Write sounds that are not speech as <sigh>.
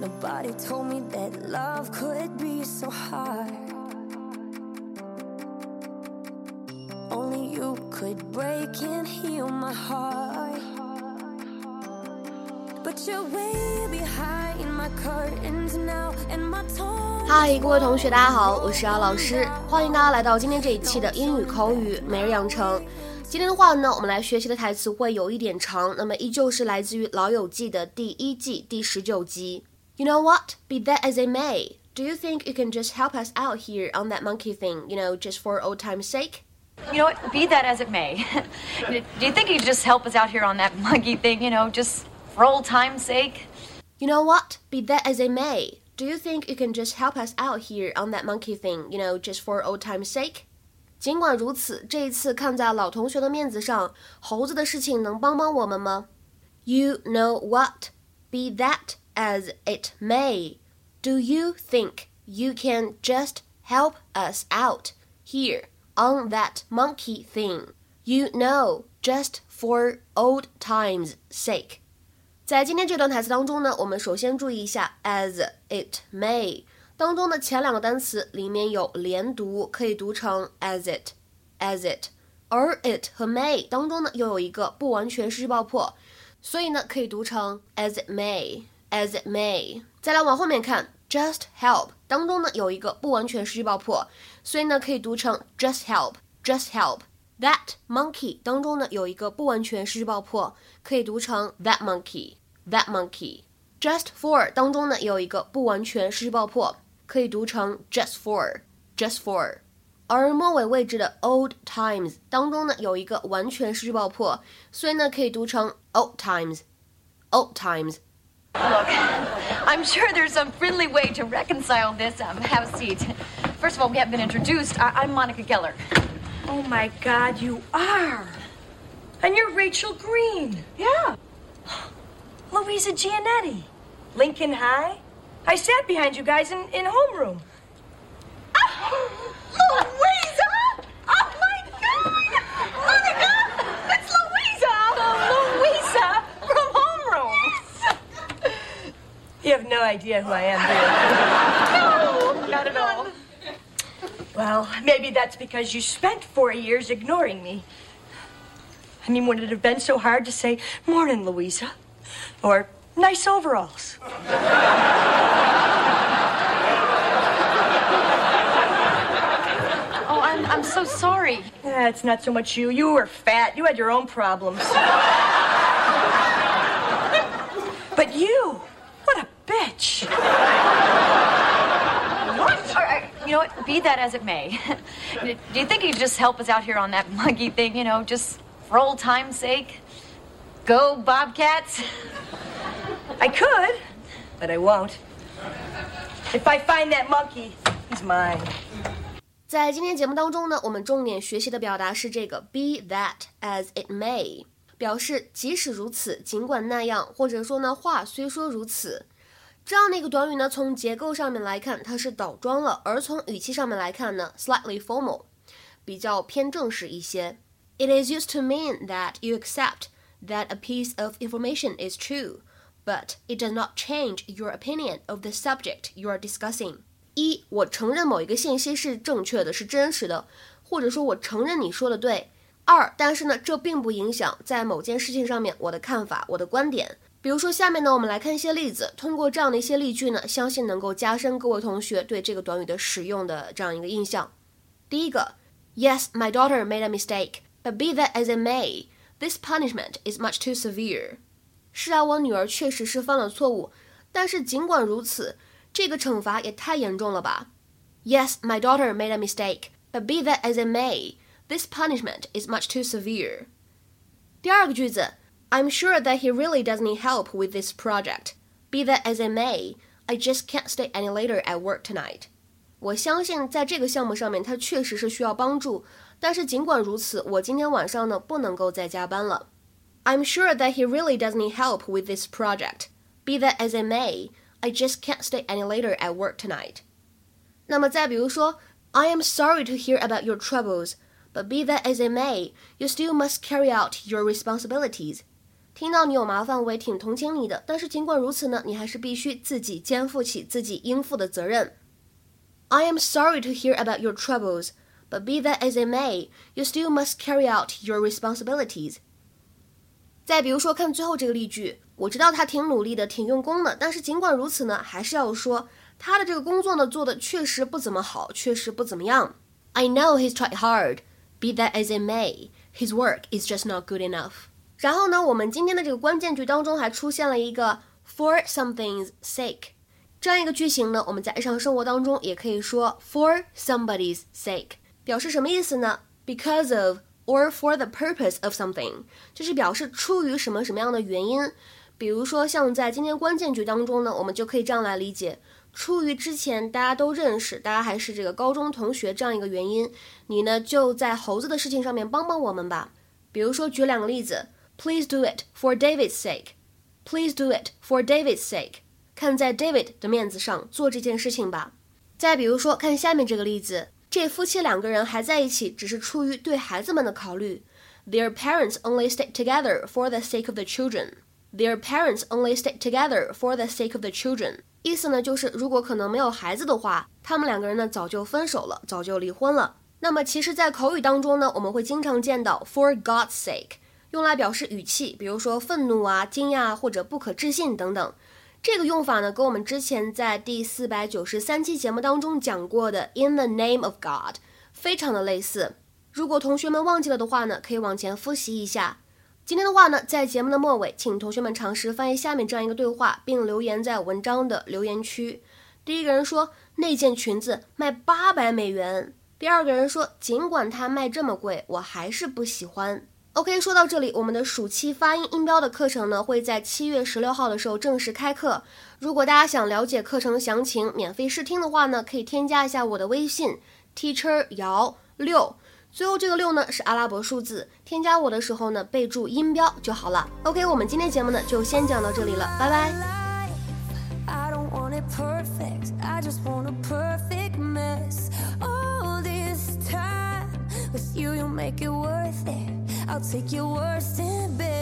Nobody told me that love could be so hard. Only you could break and heal my heart. But you're way behind my curtains now, and my tongue. 嗨，各位同学，大家好，我是姚老师，欢迎大家来到今天这一期的英语口语每日养成。今天的话呢，我们来学习的台词会有一点长，那么依旧是来自于《老友记》的第一季第十九集。You know what? Be that as it may, do you think you can just help us out here on that monkey thing? You know, just for old time's sake. You know what? Be that as it may. <laughs> Do you think you could just help us out here on that monkey <laughs> thing, you know, just for old time's sake? You know what? Be that as it may, do you think you can just help us out here on that monkey thing, you know, just for old time's sake? 尽管如此，这一次看在老同学的面子上，猴子的事情能帮帮我们吗？You know what? Be that as it may, do you think you can just help us out here on that monkey thing? You know, just for old times' sake. 在今天这段台词当中呢，我们首先注意一下 as it may 当中的前两个单词里面有连读，可以读成 as it as it，而 it 和 may 当中呢又有一个不完全失去爆破，所以呢可以读成 as it may As it may。再来往后面看，just help 当中呢有一个不完全失去爆破，所以呢可以读成 just help just help。That monkey 当中呢有一个不完全失去爆破，可以读成 that monkey that monkey。Just for 当中呢有一个不完全失去爆破，可以读成 just for just for。而末尾位置的 old times 当中呢有一个完全失去爆破，所以呢可以读成 old times old times。Look, I'm sure there's some friendly way to reconcile this. Um, have a seat. First of all, we haven't been introduced. I- I'm Monica Geller. Oh my God, you are. And you're Rachel Green. Yeah. Louisa Gianetti. Lincoln High. I sat behind you guys in, in homeroom. Louisa! Oh my God! Monica! It's Louisa! Louisa from homeroom. You have no idea who I am, do No, not at all. Well, maybe that's because you spent four years ignoring me. I mean, would it have been so hard to say, Morning, Louisa? Or, Nice overalls? Oh, I'm, I'm so sorry. Ah, it's not so much you. You were fat. You had your own problems. but you, what a bitch. What? All right, you know what? Be that as it may. <laughs> Do you think you could just help us out here on that monkey thing, you know, just for old time's sake? Go, Bobcats! I could, but I won't. If I find that monkey, he's mine. 在今天节目当中呢，我们重点学习的表达是这个 be that as it may，表示即使如此，尽管那样，或者说呢话虽说如此。 这样的一个短语呢，从结构上面来看，它是倒装了；而从语气上面来看呢，slightly formal，比较偏正式一些。It is used to mean that you accept that a piece of information is true, but it does not change your opinion of the subject you are discussing. 一，我承认某一个信息是正确的，是真实的，或者说我承认你说的对。二，但是呢，这并不影响在某件事情上面我的看法、我的观点。比如说，下面呢，我们来看一些例子。通过这样的一些例句呢，相信能够加深各位同学对这个短语的使用的这样一个印象。第一个，Yes, my daughter made a mistake, but be that as it may, this punishment is much too severe. 是啊，我女儿确实是犯了错误，但是尽管如此，这个惩罚也太严重了吧？Yes, my daughter made a mistake, but be that as it may, this punishment is much too severe. 第二个句子 ，I'm sure that he really does need help with this project. Be that as it may, I just can't stay any later at work tonight. 我相信在这个项目上面，他确实是需要帮助，但是尽管如此，我今天晚上呢不能够再加班了。I'm sure that he really does need help with this project. Be that as it may, I just can't stay any later at work tonight. 那么再比如说，I am sorry to hear about your troubles, but be that as it may, you still must carry out your responsibilities. 听到你有麻烦，我也挺同情你的。但是尽管如此呢，你还是必须自己肩负起自己应负的责任。I am sorry to hear about your troubles, but be that as it may, you still must carry out your responsibilities. 再比如说，看最后这个例句，我知道他挺努力的，挺用功的，但是尽管如此呢，还是要说他的这个工作呢做的确实不怎么好，确实不怎么样。I know he's tried hard, be that as it may, his work is just not good enough. 然后呢，我们今天的这个关键句当中还出现了一个 for something's sake，这样一个句型呢，我们在日常生活当中也可以说 for somebody's sake，表示什么意思呢？Because of or for the purpose of something，就是表示出于什么什么样的原因。比如说，像在今天关键句当中呢，我们就可以这样来理解：出于之前大家都认识，大家还是这个高中同学这样一个原因，你呢就在猴子的事情上面帮帮我们吧。比如说，举两个例子：Please do it for David's sake。Please do it for David's sake。看在 David 的面子上做这件事情吧。再比如说，看下面这个例子。这夫妻两个人还在一起，只是出于对孩子们的考虑。Their parents only stick together for the sake of the children. Their parents only stick together for the sake of the children. 意思呢，就是如果可能没有孩子的话，他们两个人呢早就分手了，早就离婚了。那么其实，在口语当中呢，我们会经常见到 for God's sake，用来表示语气，比如说愤怒啊、惊讶或者不可置信等等。这个用法呢，跟我们之前在第四百九十三期节目当中讲过的 "In the name of God" 非常的类似。如果同学们忘记了的话呢，可以往前复习一下。今天的话呢，在节目的末尾，请同学们尝试翻译下面这样一个对话，并留言在文章的留言区。第一个人说那件裙子卖八百美元，第二个人说尽管它卖这么贵，我还是不喜欢。OK，说到这里，我们的暑期发音音标的课程呢，会在七月十六号的时候正式开课。如果大家想了解课程详情、免费试听的话呢，可以添加一下我的微信 Teacher 姚六，最后这个六呢是阿拉伯数字。添加我的时候呢，备注音标就好了。OK，我们今天节目呢就先讲到这里了，拜拜。I'll take your worst and best